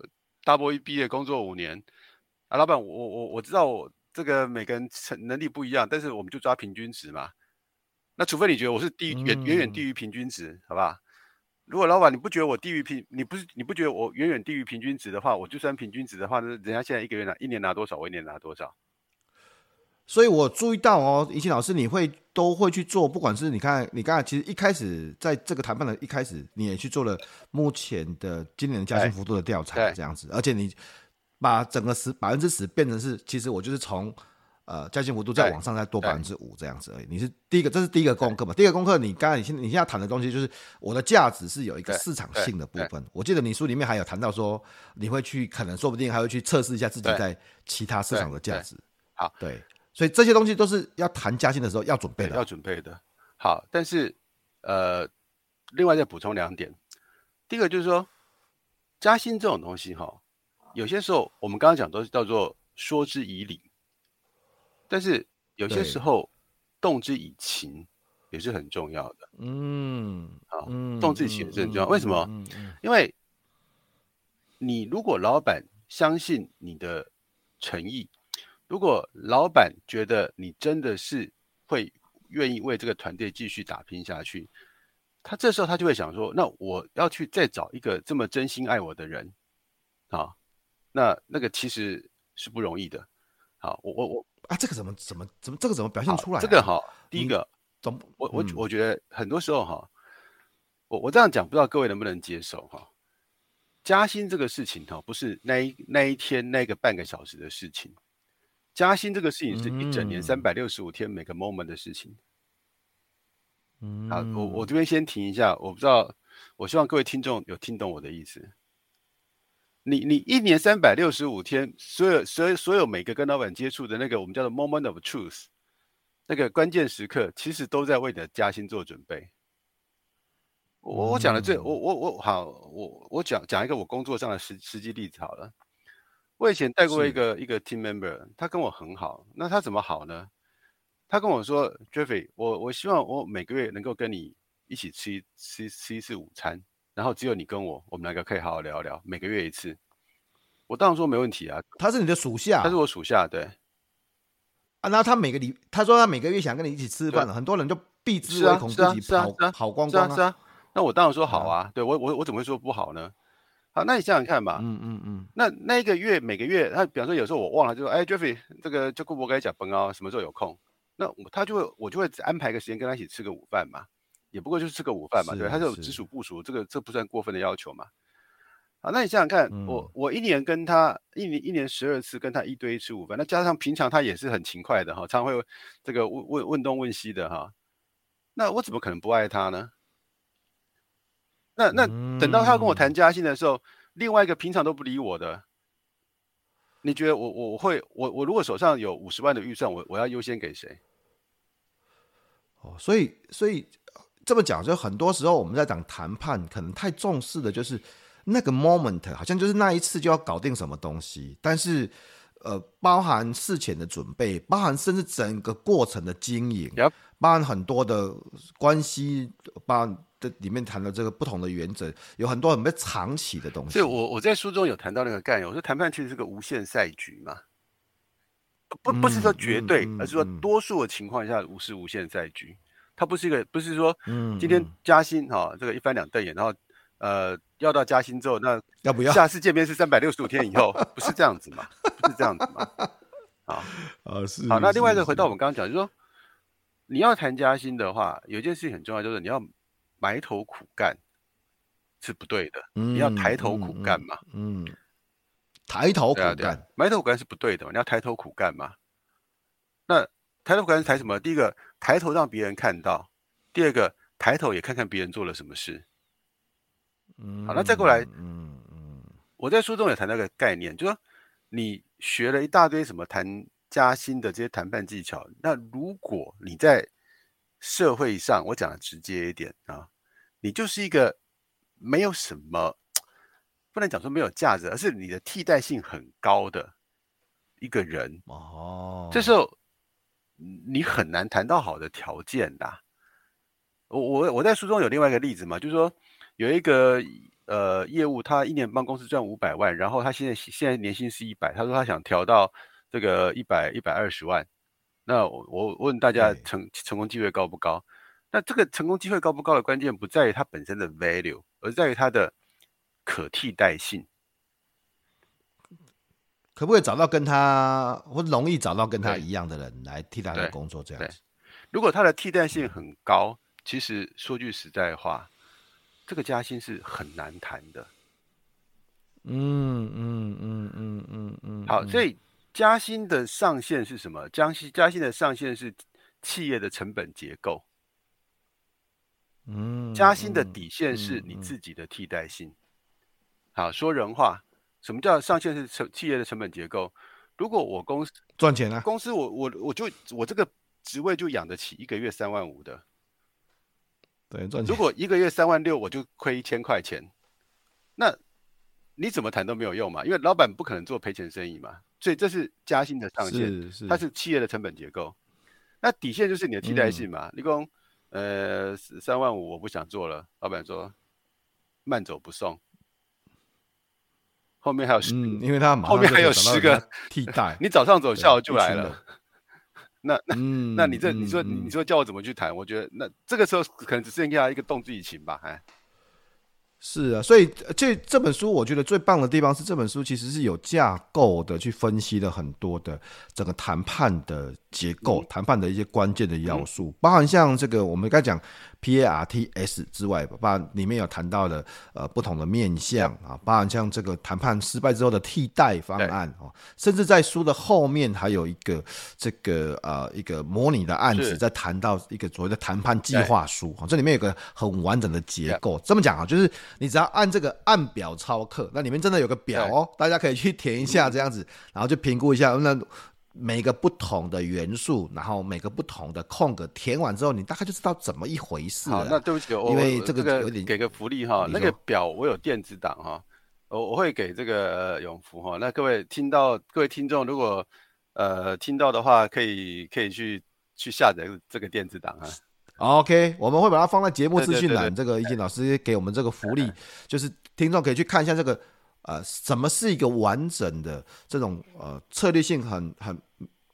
Double E 毕业工作五年啊，老板我我我知道我。这个每个人成能力不一样，但是我们就抓平均值嘛。那除非你觉得我是低远远远低于平均值，好吧？如果老板你不觉得我低于平，你不是你不觉得我远远低于平均值的话，我就算平均值的话，那人家现在一个月拿一年拿多少，我一年拿多少。所以我注意到哦，怡晴老师，你会都会去做，不管是你看你刚才其实一开始在这个谈判的一开始，你也去做了目前的今年的加薪幅度的调查，这样子，而且你。把整个十百分之十变成是，其实我就是从呃加薪幅度再往上再多百分之五这样子而已。你是第一个，这是第一个功课嘛？第一个功课，你刚才你现你现在谈的东西就是我的价值是有一个市场性的部分。我记得你书里面还有谈到说，你会去可能说不定还会去测试一下自己在其他市场的价值。好，对，所以这些东西都是要谈加薪的时候要准备的，要准备的。好，但是呃，另外再补充两点，第一个就是说加薪这种东西哈。有些时候，我们刚刚讲都是叫做说之以理，但是有些时候动之以情也是很重要的。嗯，好，动之以情也是很重要。为什么？因为你如果老板相信你的诚意，如果老板觉得你真的是会愿意为这个团队继续打拼下去，他这时候他就会想说：那我要去再找一个这么真心爱我的人啊。那那个其实是不容易的，好，我我我啊，这个怎么怎么怎么这个怎么表现出来？这个哈，第一个，总我我我觉得很多时候哈，我我这样讲不知道各位能不能接受哈？加薪这个事情哈，不是那一那一天那个半个小时的事情，加薪这个事情是一整年三百六十五天每个 moment 的事情。嗯，好，我我这边先停一下，我不知道，我希望各位听众有听懂我的意思。你你一年三百六十五天，所有所有所有每个跟老板接触的那个我们叫做 moment of truth，那个关键时刻，其实都在为你的加薪做准备。我我讲的这，我我我好，我我讲讲一个我工作上的实实际例子好了。我以前带过一个一个 team member，他跟我很好，那他怎么好呢？他跟我说，Jeffrey，我我希望我每个月能够跟你一起吃一吃吃一次午餐。然后只有你跟我，我们两个可以好好聊聊，每个月一次。我当然说没问题啊。他是你的属下，他是我属下，对。啊，那他每个礼，他说他每个月想跟你一起吃饭了，很多人就避之唯恐，自己跑跑光光。是啊，那我当然说好啊。对我我我怎么会说不好呢？好，那你想想看吧。嗯嗯嗯。那那一个月每个月，他比方说有时候我忘了，就说哎，Jeffrey，这个就顾不该讲崩啊，什么时候有空？那他就会我就会安排个时间跟他一起吃个午饭嘛。也不过就是吃个午饭嘛，对，他是有直属部署，这个这不算过分的要求嘛。啊，那你想想看，嗯、我我一年跟他一年一年十二次跟他一对一吃午饭，那加上平常他也是很勤快的哈，常会这个问问问东问西的哈。那我怎么可能不爱他呢？那那等到他跟我谈加薪的时候，嗯、另外一个平常都不理我的，你觉得我我会我我如果手上有五十万的预算，我我要优先给谁？哦，所以所以。这么讲，就很多时候我们在讲谈判，可能太重视的就是那个 moment，好像就是那一次就要搞定什么东西。但是，呃，包含事前的准备，包含甚至整个过程的经营，Yep. 包含很多的关系，包含这里面谈的这个不同的原则，有很多很被藏起的东西。所以我我在书中有谈到那个概念，我说谈判其实是个无限赛局嘛，不不是说绝对，而是说多数的情况下，无是无限赛局。它不是一个，不是说，嗯今天加薪哈，这个一翻两瞪眼，然后呃，要到加薪之后，那要不要下次见面是三百六十五天以后？不是这样子嘛？不是这样子嘛？啊，呃，是。好，那另外一个回到我们刚刚讲，就是说，你要谈加薪的话，有一件事情很重要，就是你要埋头苦干，是不对的。你要抬头苦干嘛？嗯，抬头苦干，埋头苦干是不对的嘛？你要抬头苦干嘛？那抬头苦干是抬什么？第一个，抬头让别人看到；第二个，抬头也看看别人做了什么事。嗯，好，那再过来，嗯嗯，我在书中也谈到一个概念，就是说你学了一大堆什么谈加薪的这些谈判技巧，那如果你在社会上，我讲的直接一点啊，你就是一个没有什么，不能讲说没有价值，而是你的替代性很高的一个人哦，这时候你很难谈到好的条件的。我我我在书中有另外一个例子嘛，就是说。有一个呃业务，他一年帮公司赚五百万，然后他现在现在年薪是一百，他说他想调到这个一百一百二十万。那我我问大家成成功机会高不高？那这个成功机会高不高的关键不在于它本身的 value，而在于它的可替代性。可不可以找到跟他或容易找到跟他一样的人来替他的工作？这样子，如果他的替代性很高，其实说句实在话。这个加薪是很难谈的，嗯嗯嗯嗯嗯嗯。好，所以加薪的上限是什么？加薪加薪的上限是企业的成本结构。嗯，加薪的底线是你自己的替代性。好，说人话，什么叫上限是成企业的成本结构？如果我公司赚钱啊，公司我我我就我这个职位就养得起一个月三万五的。对，如果一个月三万六，我就亏一千块钱，那你怎么谈都没有用嘛，因为老板不可能做赔钱生意嘛，所以这是加薪的上限，是是它是企业的成本结构。那底线就是你的替代性嘛，你、嗯、说呃三万五我不想做了，老板说慢走不送，后面还有十、嗯，因为他后面还有十个替代，你早上走，下午就来了。那那、嗯、那你这你说你说叫我怎么去谈？我觉得那这个时候可能只剩下一个动之以情吧，哎。是啊，所以这这本书我觉得最棒的地方是这本书其实是有架构的去分析了很多的整个谈判的结构、谈判的一些关键的要素，包含像这个我们刚才讲 PARTS 之外，包含里面有谈到的呃不同的面向啊，包含像这个谈判失败之后的替代方案哦，甚至在书的后面还有一个这个呃一个模拟的案子，在谈到一个所谓的谈判计划书啊，这里面有个很完整的结构。这么讲啊，就是。你只要按这个按表操课，那里面真的有个表哦，大家可以去填一下这样子，然后就评估一下那每个不同的元素，然后每个不同的空格填完之后，你大概就知道怎么一回事。好，那对不起，因为这个有点给个福利哈，那个表我有电子档哈，我我会给这个永福哈。那各位听到各位听众如果呃听到的话，可以可以去去下载这个电子档啊。OK，我们会把它放在节目资讯栏。这个易经老师给我们这个福利，就是听众可以去看一下这个，呃，什么是一个完整的这种呃策略性很很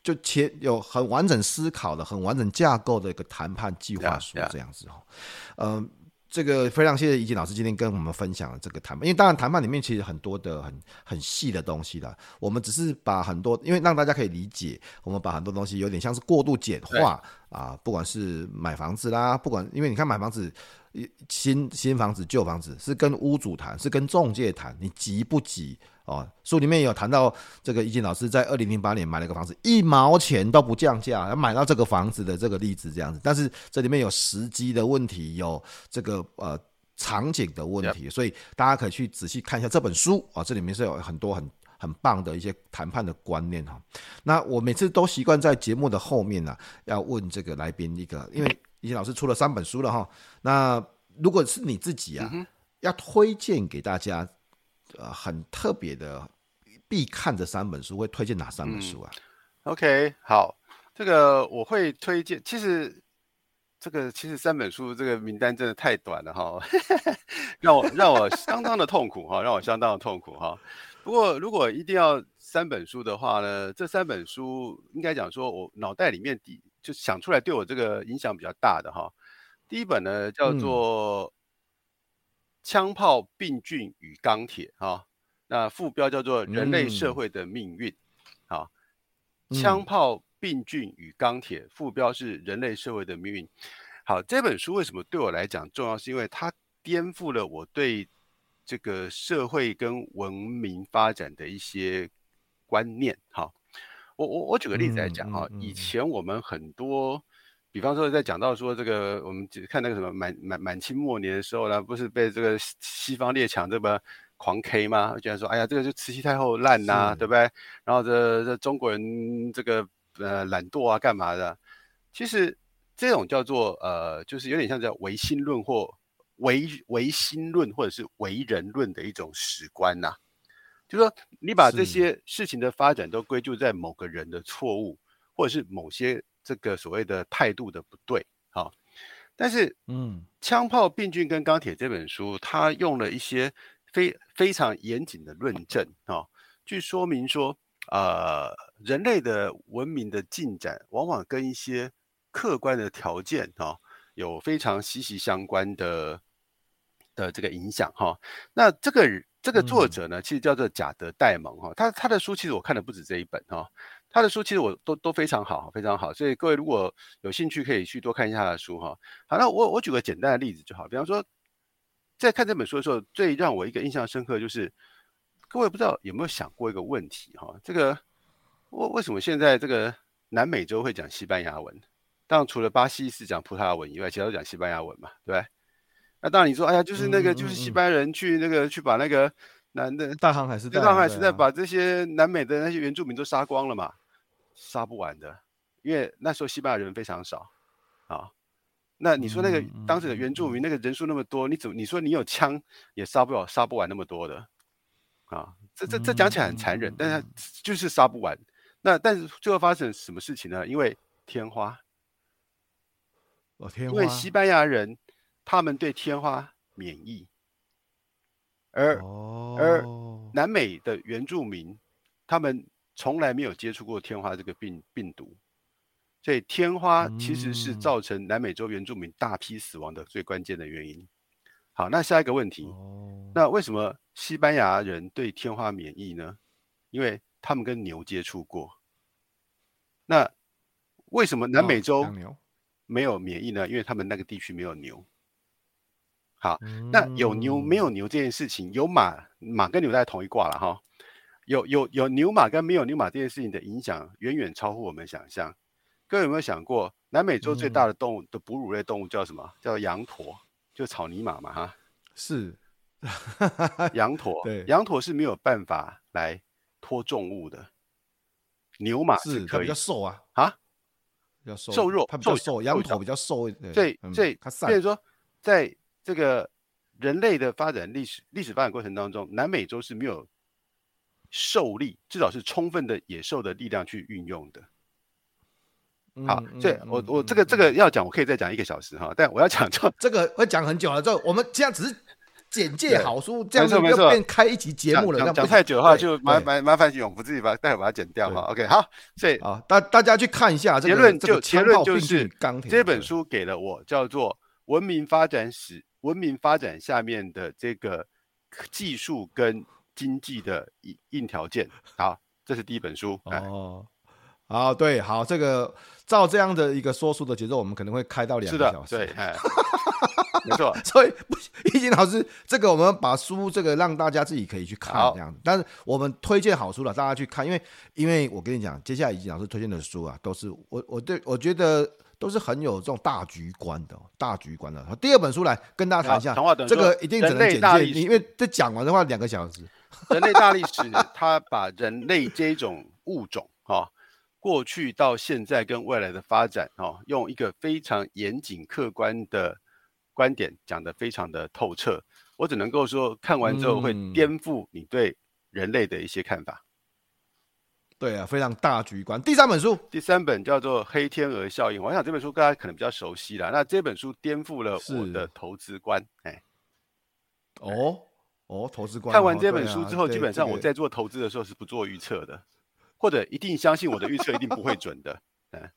就且有很完整思考的、很完整架构的一个谈判计划书这样子哈，嗯、呃。这个非常谢谢怡静老师今天跟我们分享了这个谈判，因为当然谈判里面其实很多的很很细的东西啦，我们只是把很多，因为让大家可以理解，我们把很多东西有点像是过度简化啊，不管是买房子啦，不管因为你看买房子。新新房子、旧房子是跟屋主谈，是跟中介谈，你急不急哦？书里面有谈到这个易经老师在二零零八年买了个房子，一毛钱都不降价，要买到这个房子的这个例子这样子。但是这里面有时机的问题，有这个呃场景的问题，所以大家可以去仔细看一下这本书啊，这里面是有很多很很棒的一些谈判的观念哈。那我每次都习惯在节目的后面呢，要问这个来宾一个，因为。易经老师出了三本书了哈，那如果是你自己啊，嗯、要推荐给大家，呃，很特别的必看的三本书，会推荐哪三本书啊、嗯、？OK，好，这个我会推荐。其实这个其实三本书这个名单真的太短了哈，让我让我相当的痛苦哈，让我相当的痛苦哈。不过如果一定要三本书的话呢，这三本书应该讲说我脑袋里面底。就想出来对我这个影响比较大的哈，第一本呢叫做枪炮、病菌与钢铁啊，那副标叫做人类社会的命运。好、嗯，枪炮、病菌与钢铁，副标是人类社会的命运。好，这本书为什么对我来讲重要？是因为它颠覆了我对这个社会跟文明发展的一些观念。好，我我我举个例子来讲哈，以前我们很多。比方说，在讲到说这个，我们看那个什么满满满清末年的时候呢，不是被这个西方列强这么狂 K 吗？居然说，哎呀，这个就慈禧太后烂呐、啊，对不对？然后这这中国人这个呃懒惰啊，干嘛的？其实这种叫做呃，就是有点像叫唯心论或唯唯心论或者是唯人论的一种史观呐、啊。就是说，你把这些事情的发展都归咎在某个人的错误，或者是某些。这个所谓的态度的不对，好，但是，嗯，枪炮、病菌跟钢铁这本书，它用了一些非非常严谨的论证，啊，去说明说，呃，人类的文明的进展，往往跟一些客观的条件，哈，有非常息息相关的的这个影响，哈。那这个这个作者呢，其实叫做贾德·戴蒙，哈，他他的书其实我看的不止这一本，哈。他的书其实我都都非常好，非常好，所以各位如果有兴趣，可以去多看一下他的书哈。好，那我我举个简单的例子就好，比方说，在看这本书的时候，最让我一个印象深刻就是，各位不知道有没有想过一个问题哈？这个为为什么现在这个南美洲会讲西班牙文？当然除了巴西是讲葡萄牙文以外，其他都讲西班牙文嘛，对不对？那当然你说，哎呀，就是那个就是西班牙人去那个去把那个南的大航海时代，大航海时代把这些南美的那些原住民都杀光了嘛。杀不完的，因为那时候西班牙人非常少啊。那你说那个当时的原住民那个人数那么多，你怎么你说你有枪也杀不了，杀不完那么多的啊？这这这讲起来很残忍，但是就是杀不完。那但是最后发生什么事情呢？因为天花，哦天花，因为西班牙人他们对天花免疫，而而南美的原住民他们。从来没有接触过天花这个病病毒，所以天花其实是造成南美洲原住民大批死亡的最关键的原因。好，那下一个问题，那为什么西班牙人对天花免疫呢？因为他们跟牛接触过。那为什么南美洲没有免疫呢？因为他们那个地区没有牛。好，那有牛没有牛这件事情，有马马跟牛在同一卦了哈。有有有牛马跟没有牛马这件事情的影响远远超乎我们想象。各位有没有想过，南美洲最大的动物的哺乳类动物叫什么？叫羊驼，就草泥马嘛，哈。是，羊驼。对，羊驼是没有办法来拖重物的。牛马是可以。比较瘦啊。啊？比较瘦。瘦弱。它比较瘦，羊驼比较瘦。所以所以，所以说，在这个人类的发展历史历史发展过程当中，南美洲是没有。受力至少是充分的野兽的力量去运用的。好，所以我我这个这个要讲，我可以再讲一个小时哈。但我要讲就 这个会讲很久了。就我们现在只是简介好书，这样子就变开一集节目了。讲讲太久的话，就麻麻麻烦永福自己把待会把它剪掉哈。OK，好，所以啊，大大家去看一下结论，就结论就是。这本书给了我叫做《文明发展史》，文明发展下面的这个技术跟。经济的硬硬条件，好，这是第一本书哦。好，对，好，这个照这样的一个说书的节奏，我们可能会开到两个小时。对，没错。所以，易经老师，这个我们把书这个让大家自己可以去看这样子。但是我们推荐好书了，大家去看，因为因为我跟你讲，接下来易经老师推荐的书啊，都是我我对我觉得。都是很有这种大局观的，大局观的。第二本书来跟大家谈一下，这个一定只能简介，因为这讲完的话两个小时。人类大历史，它把人类这种物种 啊，过去到现在跟未来的发展啊，用一个非常严谨客观的观点讲得非常的透彻。我只能够说，看完之后会颠覆你对人类的一些看法。对啊，非常大局观。第三本书，第三本叫做《黑天鹅效应》。我想这本书大家可能比较熟悉了。那这本书颠覆了我的投资观。哎，哦哦，投资观。看完这本书之后，基本上我在做投资的时候是不做预测的，或者一定相信我的预测一定不会准的。嗯，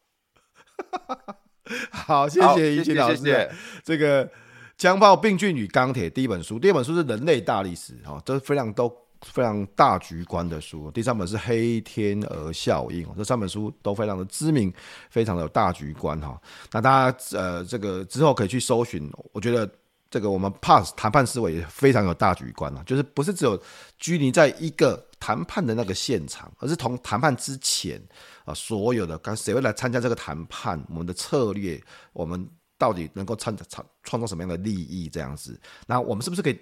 好，谢谢懿心老师。这个枪炮、病菌与钢铁第一本书，第二本书是人类大历史，哈，这是非常都非常大局观的书。第三本是黑天鹅效应，这三本书都非常的知名，非常的有大局观，哈。那大家呃，这个之后可以去搜寻，我觉得这个我们 PASS 谈判思维非常有大局观啊，就是不是只有拘泥在一个谈判的那个现场，而是从谈判之前啊，所有的刚谁会来参加这个谈判，我们的策略，我们。到底能够创创创造什么样的利益？这样子，那我们是不是可以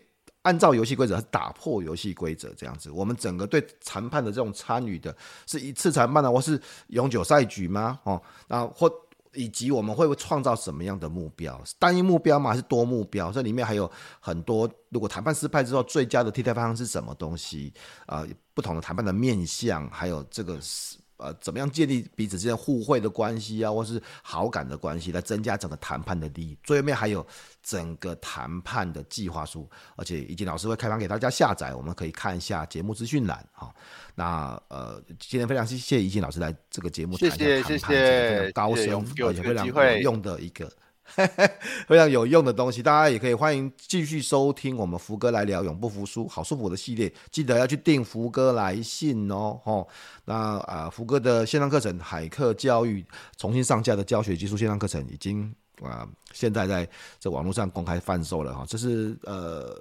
按照游戏规则打破游戏规则？这样子，我们整个对谈判的这种参与的，是一次谈判呢，或是永久赛局吗？哦，那或以及我们会创造什么样的目标？单一目标吗？还是多目标？这里面还有很多，如果谈判失败之后，最佳的替代方案是什么东西？啊、不同的谈判的面向，还有这个是。呃，怎么样建立彼此之间互惠的关系啊，或是好感的关系，来增加整个谈判的利益？最后面还有整个谈判的计划书，而且怡静老师会开放给大家下载，我们可以看一下节目资讯栏啊。那呃，今天非常谢谢怡静老师来这个节目谈一下谈判，谢谢谢谢，高深而且非常有用的一个。非常有用的东西，大家也可以欢迎继续收听我们福哥来聊永不服输好舒服的系列，记得要去订福哥来信哦。吼，那啊、福哥的线上课程海客教育重新上架的教学技术线上课程已经啊、现在在这网络上公开贩售了哈。这是呃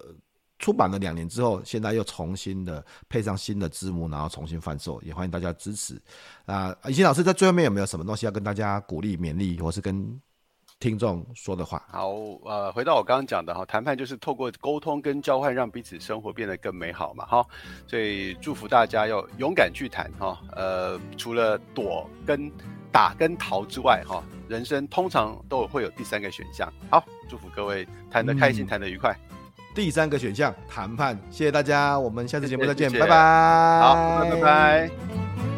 出版了两年之后，现在又重新的配上新的字幕，然后重新贩售，也欢迎大家支持。啊、呃，怡景老师在最后面有没有什么东西要跟大家鼓励勉励，或是跟？听众说的话，好，呃，回到我刚刚讲的哈，谈判就是透过沟通跟交换，让彼此生活变得更美好嘛，哈，所以祝福大家要勇敢去谈哈，呃，除了躲跟打跟逃之外，哈，人生通常都会有第三个选项。好，祝福各位谈得开心，谈、嗯、得愉快。第三个选项谈判，谢谢大家，我们下次节目再见，拜拜。好。拜拜。